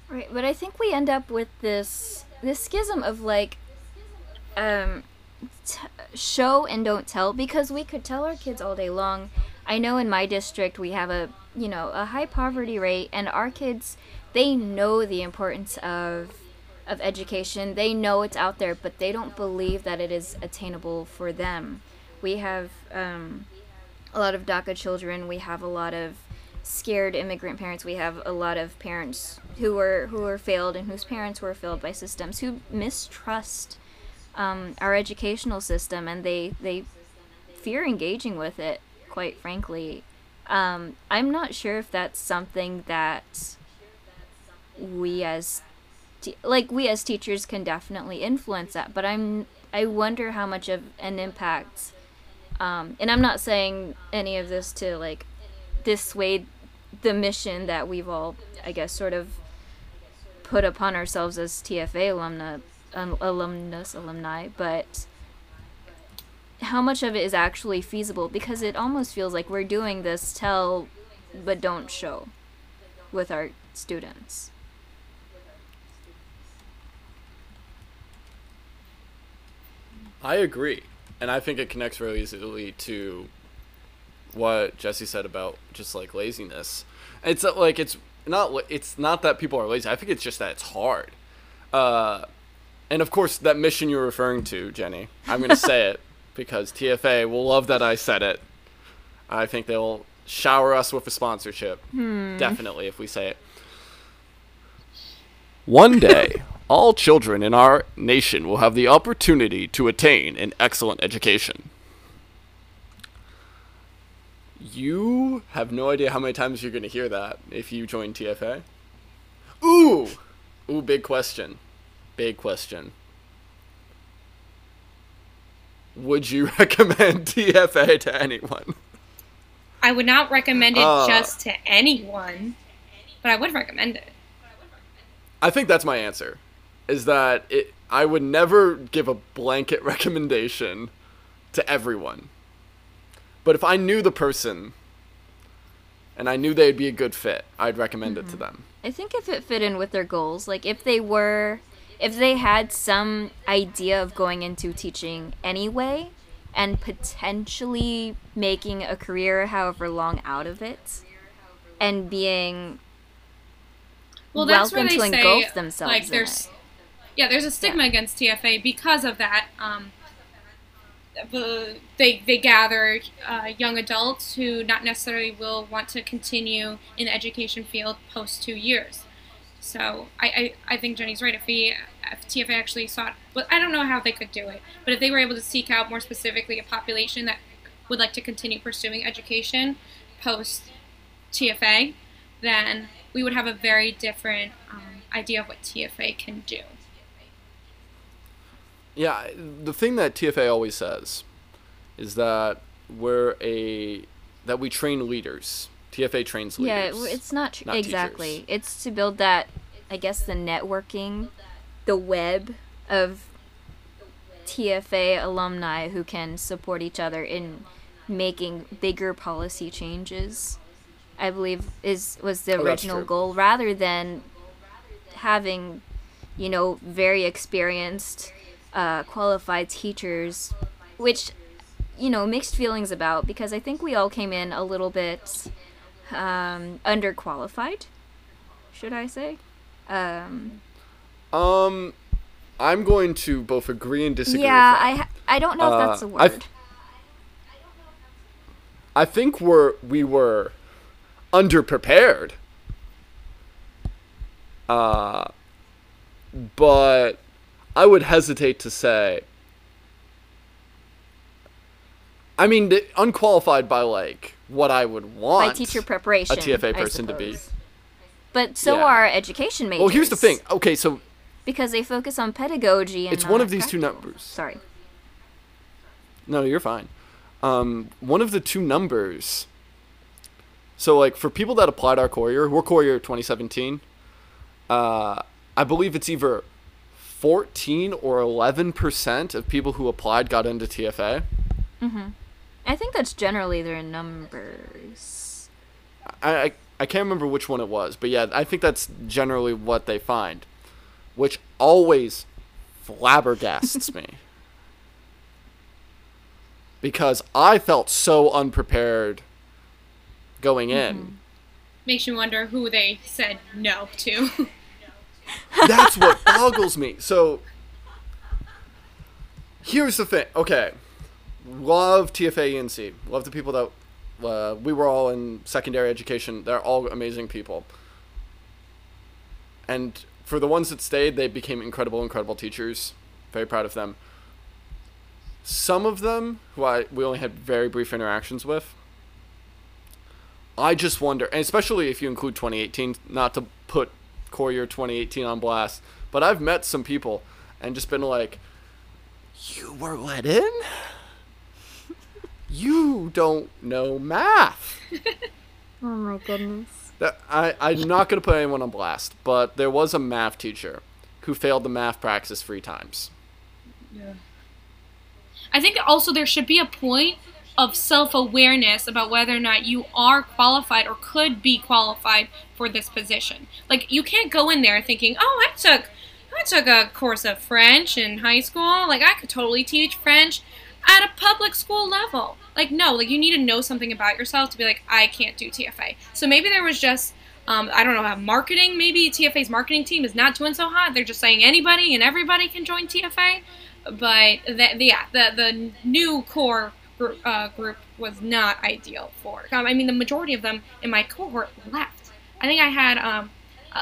Right, but I think we end up with this this schism of like um, t- show and don't tell because we could tell our kids all day long. I know in my district we have a you know a high poverty rate, and our kids they know the importance of of education. They know it's out there, but they don't believe that it is attainable for them. We have um, a lot of DACA children. We have a lot of scared immigrant parents. We have a lot of parents who were who were failed and whose parents were failed by systems who mistrust um, our educational system and they they fear engaging with it. Quite frankly, um, I'm not sure if that's something that we as te- like we as teachers can definitely influence that. But I'm I wonder how much of an impact. Um, and I'm not saying any of this to like dissuade the mission that we've all, I guess, sort of put upon ourselves as TFA alumna, um, alumnus, alumni, but how much of it is actually feasible? Because it almost feels like we're doing this tell but don't show with our students. I agree. And I think it connects really easily to what Jesse said about just like laziness. It's uh, like it's not it's not that people are lazy. I think it's just that it's hard. Uh, and of course, that mission you're referring to, Jenny, I'm going to say it <laughs> because TFA will love that I said it. I think they'll shower us with a sponsorship. Hmm. Definitely, if we say it. One day, <laughs> all children in our nation will have the opportunity to attain an excellent education. You have no idea how many times you're going to hear that if you join TFA. Ooh! Ooh, big question. Big question. Would you <laughs> recommend TFA to anyone? I would not recommend it uh, just to anyone, but I would recommend it. I think that's my answer. Is that it I would never give a blanket <laughs> recommendation to everyone. But if I knew the person and I knew they'd be a good fit, I'd recommend mm-hmm. it to mm-hmm. them. I think if it fit in with their goals, like if they were if they had some idea of going into teaching anyway and potentially making a career however long out of it, and being well, that's where they to say engulf themselves like in there's it. Yeah, there's a stigma against TFA because of that. Um, the, they they gather uh, young adults who not necessarily will want to continue in the education field post two years. So I, I, I think Jenny's right. If we if TFA actually sought, well, I don't know how they could do it, but if they were able to seek out more specifically a population that would like to continue pursuing education post TFA, then we would have a very different um, idea of what TFA can do. Yeah, the thing that TFA always says is that we're a that we train leaders. TFA trains leaders. it- it's not, tr- not exactly. teachers. It's to build that, I guess, the networking, the web of TFA alumni who can support each other in making bigger policy changes. I believe is was the Oh, original goal, rather than having, you know, very experienced, uh, qualified teachers, which, you know, mixed feelings about because I think we all came in a little bit um, underqualified, should I say? Um, Um, I'm going to both agree and disagree. yeah. I I don't know if that's a Uh, word. I think we're we were underprepared. Uh, but I would hesitate to say. I mean, unqualified by like what I would By want. teacher preparation, a TFA person to be. But so Yeah. are education majors. Well, here's the thing. Okay, so Because they focus on pedagogy and It's one of these two numbers. Sorry. No, you're fine. Um, one of the two numbers. So, like, for people that applied our corps year, we're corps year 2017. Uh, I believe it's either 14 or 11% of people who applied got into TFA. Mhm. I think that's generally their numbers. I, I, I can't remember which one it was, but yeah, I think that's generally what they find, which always flabbergasts me. <laughs> Because I felt so unprepared going in. Makes you wonder who they said no to. <laughs> That's what boggles me. So here's the thing. Okay, love TFA ENC. Love the people that uh, we were all in secondary education. They're all amazing people. And for the ones that stayed, they became incredible, incredible teachers. Very proud of them. Some of them, who I we only had very brief interactions with, I just wonder, and especially if you include 2018, not to put corps year 2018 on blast, but I've met some people and just been like, "You were let in? You don't know math." <laughs> Oh my goodness. That, I, I'm not going to put anyone on blast, but there was a math teacher who failed the math practice three times. Yeah. I think also there should be a point of self awareness about whether or not you are qualified or could be qualified for this position. Like you can't go in there thinking, "Oh, I took I took a course of French in high school. Like I could totally teach French at a public school level." Like no, like you need to know something about yourself to be like, "I can't do TFA." So maybe there was just um, I don't know how marketing. Maybe TFA's marketing team is not doing so hot. They're just saying anybody and everybody can join TFA but the, the yeah the the new corps gr- uh, group was not ideal for. Um, I mean, the majority of them in my cohort left. I think I had um,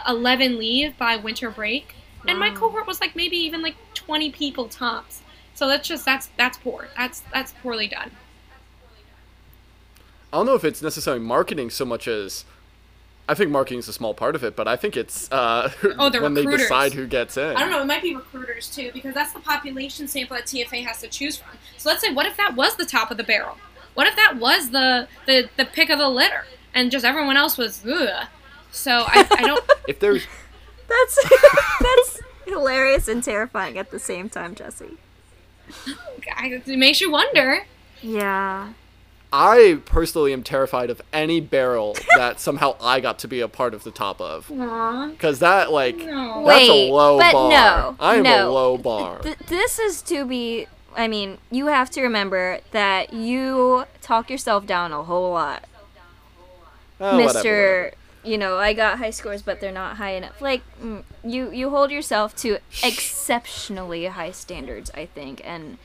eleven leave by winter break, and my cohort was like maybe even like twenty people tops. So that's just that's that's poor. That's that's poorly done. I don't know if it's necessarily marketing so much as I think marketing is a small part of it, but I think it's uh, <laughs> Oh, the when they decide who gets in. I don't know. It might be recruiters too, because that's the population sample that TFA has to choose from. So let's say, what if that was the top of the barrel? What if that was the the, the pick of the litter, and just everyone else was ugh? So I, I don't. <laughs> If there's That's <laughs> that's hilarious and terrifying at the same time, Jesse. It makes you wonder. Yeah. I personally am terrified of any barrel that somehow I got to be a part of the top of. Because that, like, No. that's a low but bar. no, I am a low bar. Th- this is to be. I mean, you have to remember that you talk yourself down a whole lot. Oh, Mr. whatever. You know, I got high scores, but they're not high enough. Like mm, you, you hold yourself to exceptionally high standards, I think, and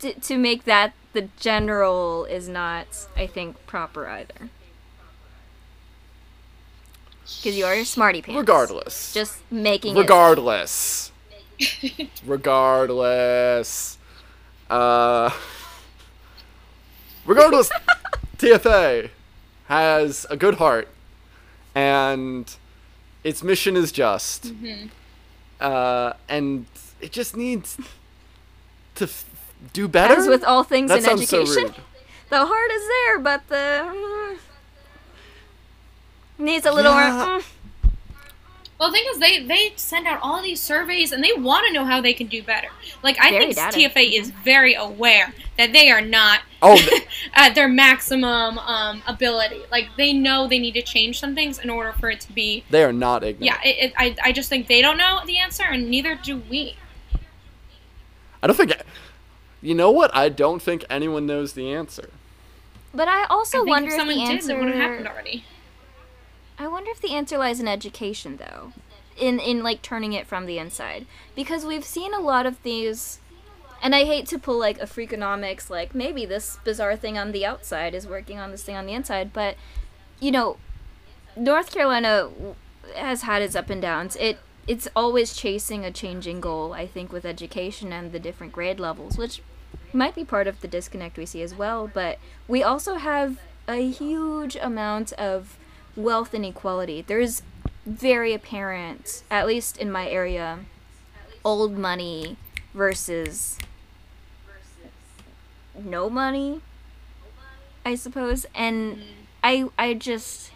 to to make that the general is not, I think, proper either. Because you are a smarty pants. Regardless. just making it. regardless. <laughs> regardless. Uh, regardless, <laughs> TFA has a good heart, and its mission is just. Mm-hmm. Uh, and it just needs to f- do better. As with all things that in sounds so education, the heart is there, but the mm, needs a little Yeah. more. Mm, Well, the thing is, they they send out all these surveys and they want to know how they can do better. Like I Very think data. TFA is very aware that they are not Oh, <laughs> at their maximum um, ability. Like they know they need to change some things in order for it to be. they are not ignorant. Yeah, it, it, I I just think they don't know the answer, and neither do we. I don't think. You know what? I don't think anyone knows the answer. But I also I think wonder if if, someone the did, answer. it would have happened already. I wonder if the answer lies in education, though, in in like turning it from the inside, because we've seen a lot of these. And I hate to pull like a freakonomics, like maybe this bizarre thing on the outside is working on this thing on the inside, but you know, North Carolina has had its up and downs. It it's always chasing a changing goal, I think, with education and the different grade levels, which might be part of the disconnect we see as well. But we also have a huge amount of wealth inequality. There's very apparent, at least in my area, old money versus no money, I suppose. And I I just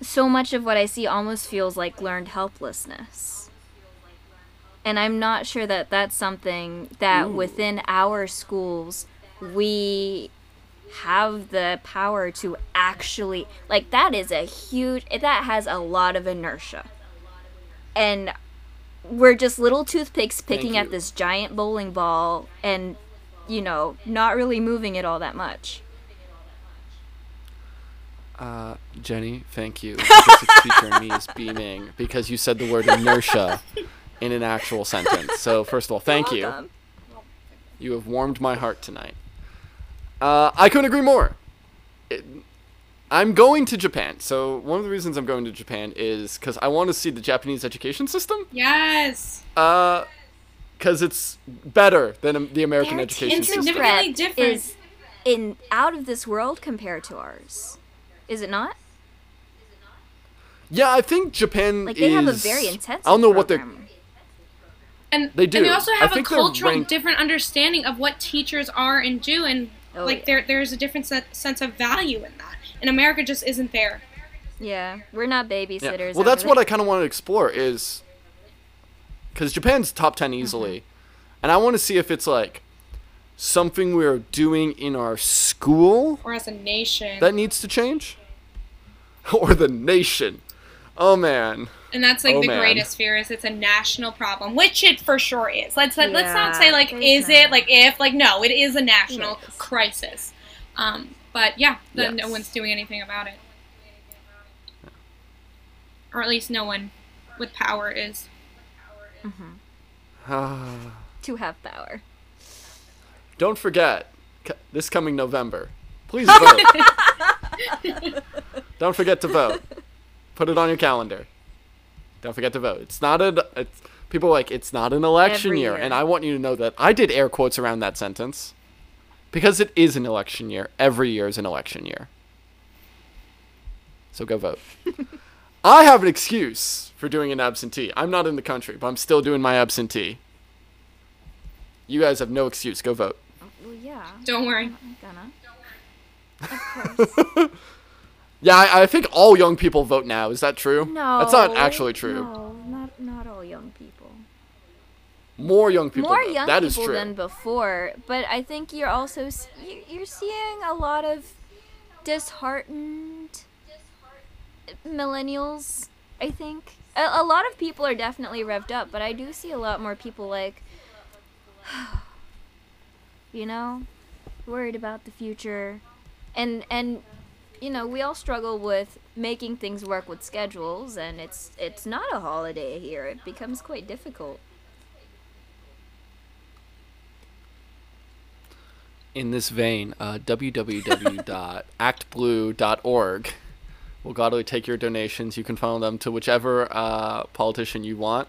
so much of what I see almost feels like learned helplessness. And I'm not sure that that's something that within our schools we have the power to actually like that is a huge that has a lot of inertia. And we're just little toothpicks picking at this giant bowling ball and you know, not really moving it all that much. Uh, Jenny, thank you. The teacher in me is beaming because you said the word inertia <laughs> in an actual sentence. So <laughs> first of all, thank you. Welcome. You have warmed my heart tonight. Uh, I couldn't agree more. It, I'm going to Japan. So one of the reasons I'm going to Japan is because I want to see the Japanese education system. Yes. Uh, because it's better than the American Their education teacher system. Significantly different. is in out of this world compared to ours. Is it not? Yeah, I think Japan Like they have a is- very intense. I don't know what they're. Program. And They do. And they also have a think they're cultural ranked- different understanding of what teachers are and do, and Oh, like yeah. there there's a different set, sense of value in that. And America just isn't there. Yeah, we're not babysitters. Yeah. babysitters. Well, that's over what. I kind of want to explore is because Japan's top ten mm-hmm. easily, and I want to see if it's like something we're doing in our school Or as a nation. that needs to change, <laughs> or the nation. Oh man. and that's like Oh, the man. greatest fear is it's a national problem, which it for sure is. Let's let, let's not say like is not. it like if like no, it is a national Yes. crisis. Um, but yeah, then no one's doing anything about it, or at least no one with power is. <sighs> to have power. Don't forget this coming November. Please <laughs> vote. <laughs> Don't forget to vote. Put it on your calendar. Don't forget to vote. It's not a. It's, people are like it's not an election year, year. and I want you to know that I did air quotes around that sentence because it is an election year. Every year is an election year. So go vote. <laughs> I have an excuse for doing an absentee. I'm not in the country, but I'm still doing my absentee. You guys have no excuse. Go vote. Well, yeah, Don't worry. I'm gonna. Of course. <laughs> Yeah, I, I think all young people vote now. Is that true? No, That's not actually true. No, not not all young people. More young people. More young That is people true. than before, but I think you're also you- you're seeing a lot of disheartened millennials. I think a, a lot of people are definitely revved up, but I do see a lot more people like, <sighs> you know, worried about the future, and and you know, we all struggle with making things work with schedules, and it's it's not a holiday here. It becomes quite difficult. In this vein, uh, www.actblue.org will gladly take your donations. You can funnel them to whichever uh, politician you want,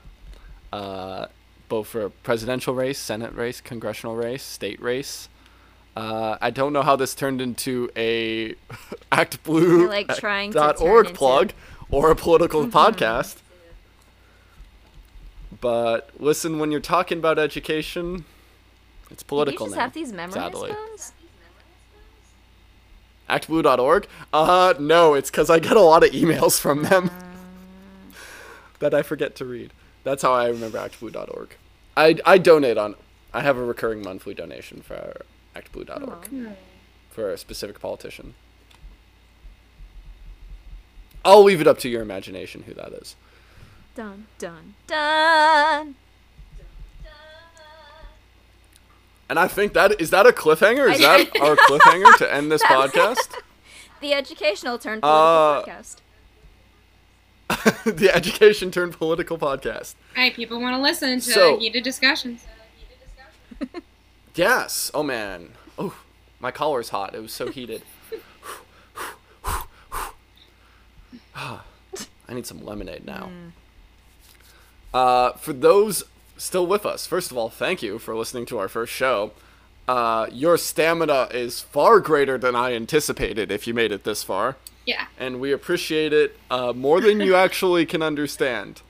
uh, both for presidential race, Senate race, congressional race, state race. Uh, I don't know how this turned into a <laughs> Act Blue like, trying dot org plug or a political <laughs> podcast. But listen, when you're talking about education, it's Do you political just now. have these memory sadly. actblue.org? Uh, no, it's because I get a lot of emails from them <laughs> that I forget to read. That's how I remember actblue.org. I, I donate on, I have a recurring monthly donation for actblue.org for a specific politician. I'll leave it up to your imagination who that is. Dun dun dun. And I think that is that a cliffhanger? Is that <laughs> our cliffhanger to end this <laughs> podcast? <laughs> The educational turn political Uh, podcast. the education turned political podcast. Hey, people want to listen to So- heated discussions. Yes. Oh man. Oh, my collar's hot. It was so heated. <sighs> I need some lemonade now. Uh, for those still with us, first of all, thank you for listening to our first show. Uh, your stamina is far greater than I anticipated if you made it this far, Yeah. and we appreciate it uh, more than you <laughs> actually can understand.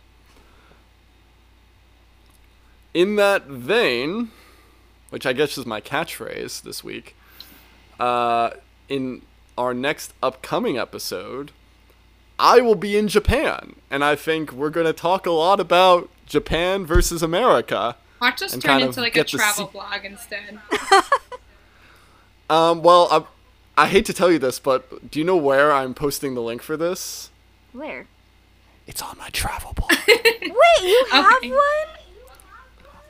In that vein, which I guess is my catchphrase this week, uh, in our next upcoming episode, I will be in Japan, and I think we're going to talk a lot about Japan versus America. Watch us And turn kind into like a travel se- blog instead. <laughs> Um, well, I, I hate to tell you this, but do you know where I'm posting the link for this? Where? It's on my travel <laughs> blog. Wait, you have Okay. one?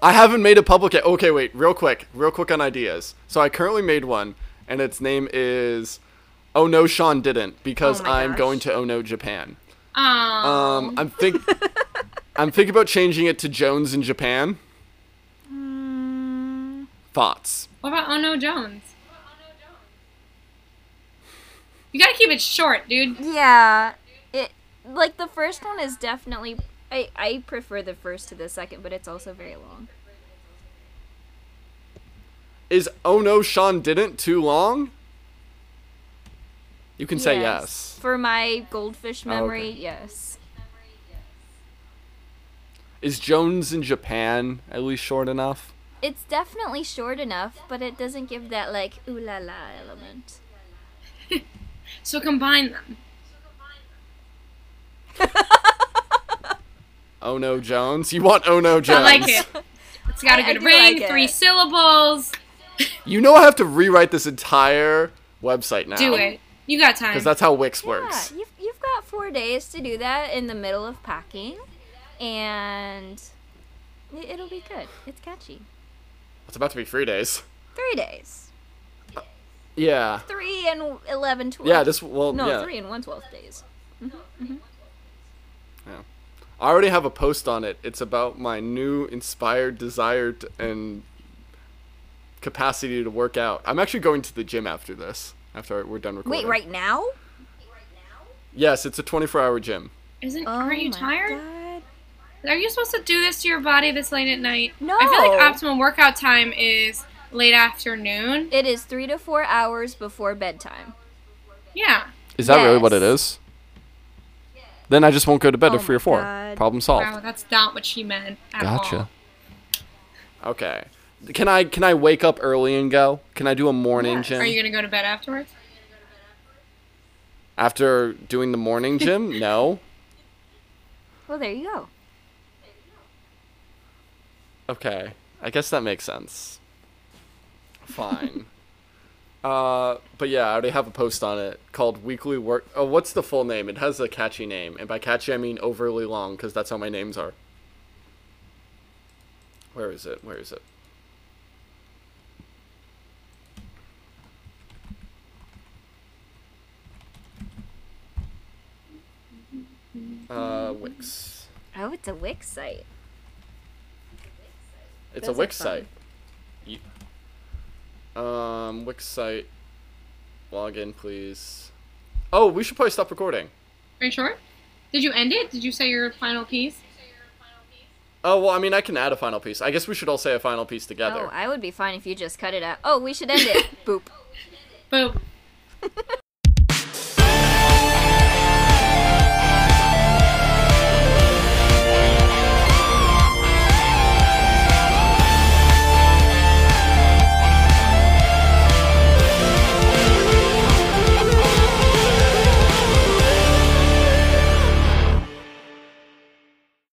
I haven't made it public yet. Okay, wait, real quick, real quick on ideas. So I currently made one, and its name is Oh No, Sean didn't because Oh I'm gosh. going to Oh No Japan. Um, Um, I'm think <laughs> I'm thinking about changing it to Jones in Japan. Mm, Thoughts? what about Ono Jones? What about Oh No Jones? You gotta keep it short, dude. yeah. It like the first one is definitely I I prefer the first to the second, but it's also very long. Is Oh No, Sean didn't too long? You can say yes. For my goldfish Oh, memory, okay. yes. Is Jones in Japan at least short enough? It's definitely short enough, but it doesn't give that like ooh la la element. <laughs> So combine them. <laughs> Oh No Jones? You want Oh No Jones? I like it. It's got a good ring, like three syllables. You know I have to rewrite this entire website now. Do it. You got time. Because that's how Wix Yeah, works. you've you've got four days to do that in the middle of packing, and it- it'll be good. It's catchy. It's about to be three days. Three days. Yeah. Three and 11, 12. Yeah, this, well, No, yeah. three and one twelfth days. Mm-hmm, mm-hmm. I already have a post on it. It's about my new inspired desire to, and capacity to work out. I'm actually going to the gym after this, after we're done recording. Wait, right now? Yes, it's a 24 hour gym. Isn't? Oh aren't you tired? God. Are you supposed to do this to your body this late at night? No. I feel like optimum workout time is late afternoon. It is three to four hours before bedtime. Yeah. Is that really what it Yes. is? Then I just won't go to bed Oh at 3 or 4. God. Problem solved. Wow, that's not what she meant at Gotcha. all. Okay. Can I can I wake up early and go? Can I do a morning Yes. gym Are you gonna go to bed afterwards? after doing the morning gym? <laughs> no. Well, there you go. Okay. I guess that makes sense. Fine. Uh, but yeah, I already have a post on it called Weekly Work. Oh, what's the full name? It has a catchy name, and by catchy I mean overly long because that's how my names are. Where is it? Where is it? Uh, Wix. Oh, it's a Wix site. It's Those a Wix site. Ye- Um, Wix site. Log in, please. Oh, we should probably stop recording. Are you sure? Did you end it? Did you say your final piece? Oh well, I mean, I can add a final piece. I guess we should all say a final piece together. Oh, I would be fine if you just cut it out. Oh, we should end it. <laughs> Boop. Boop.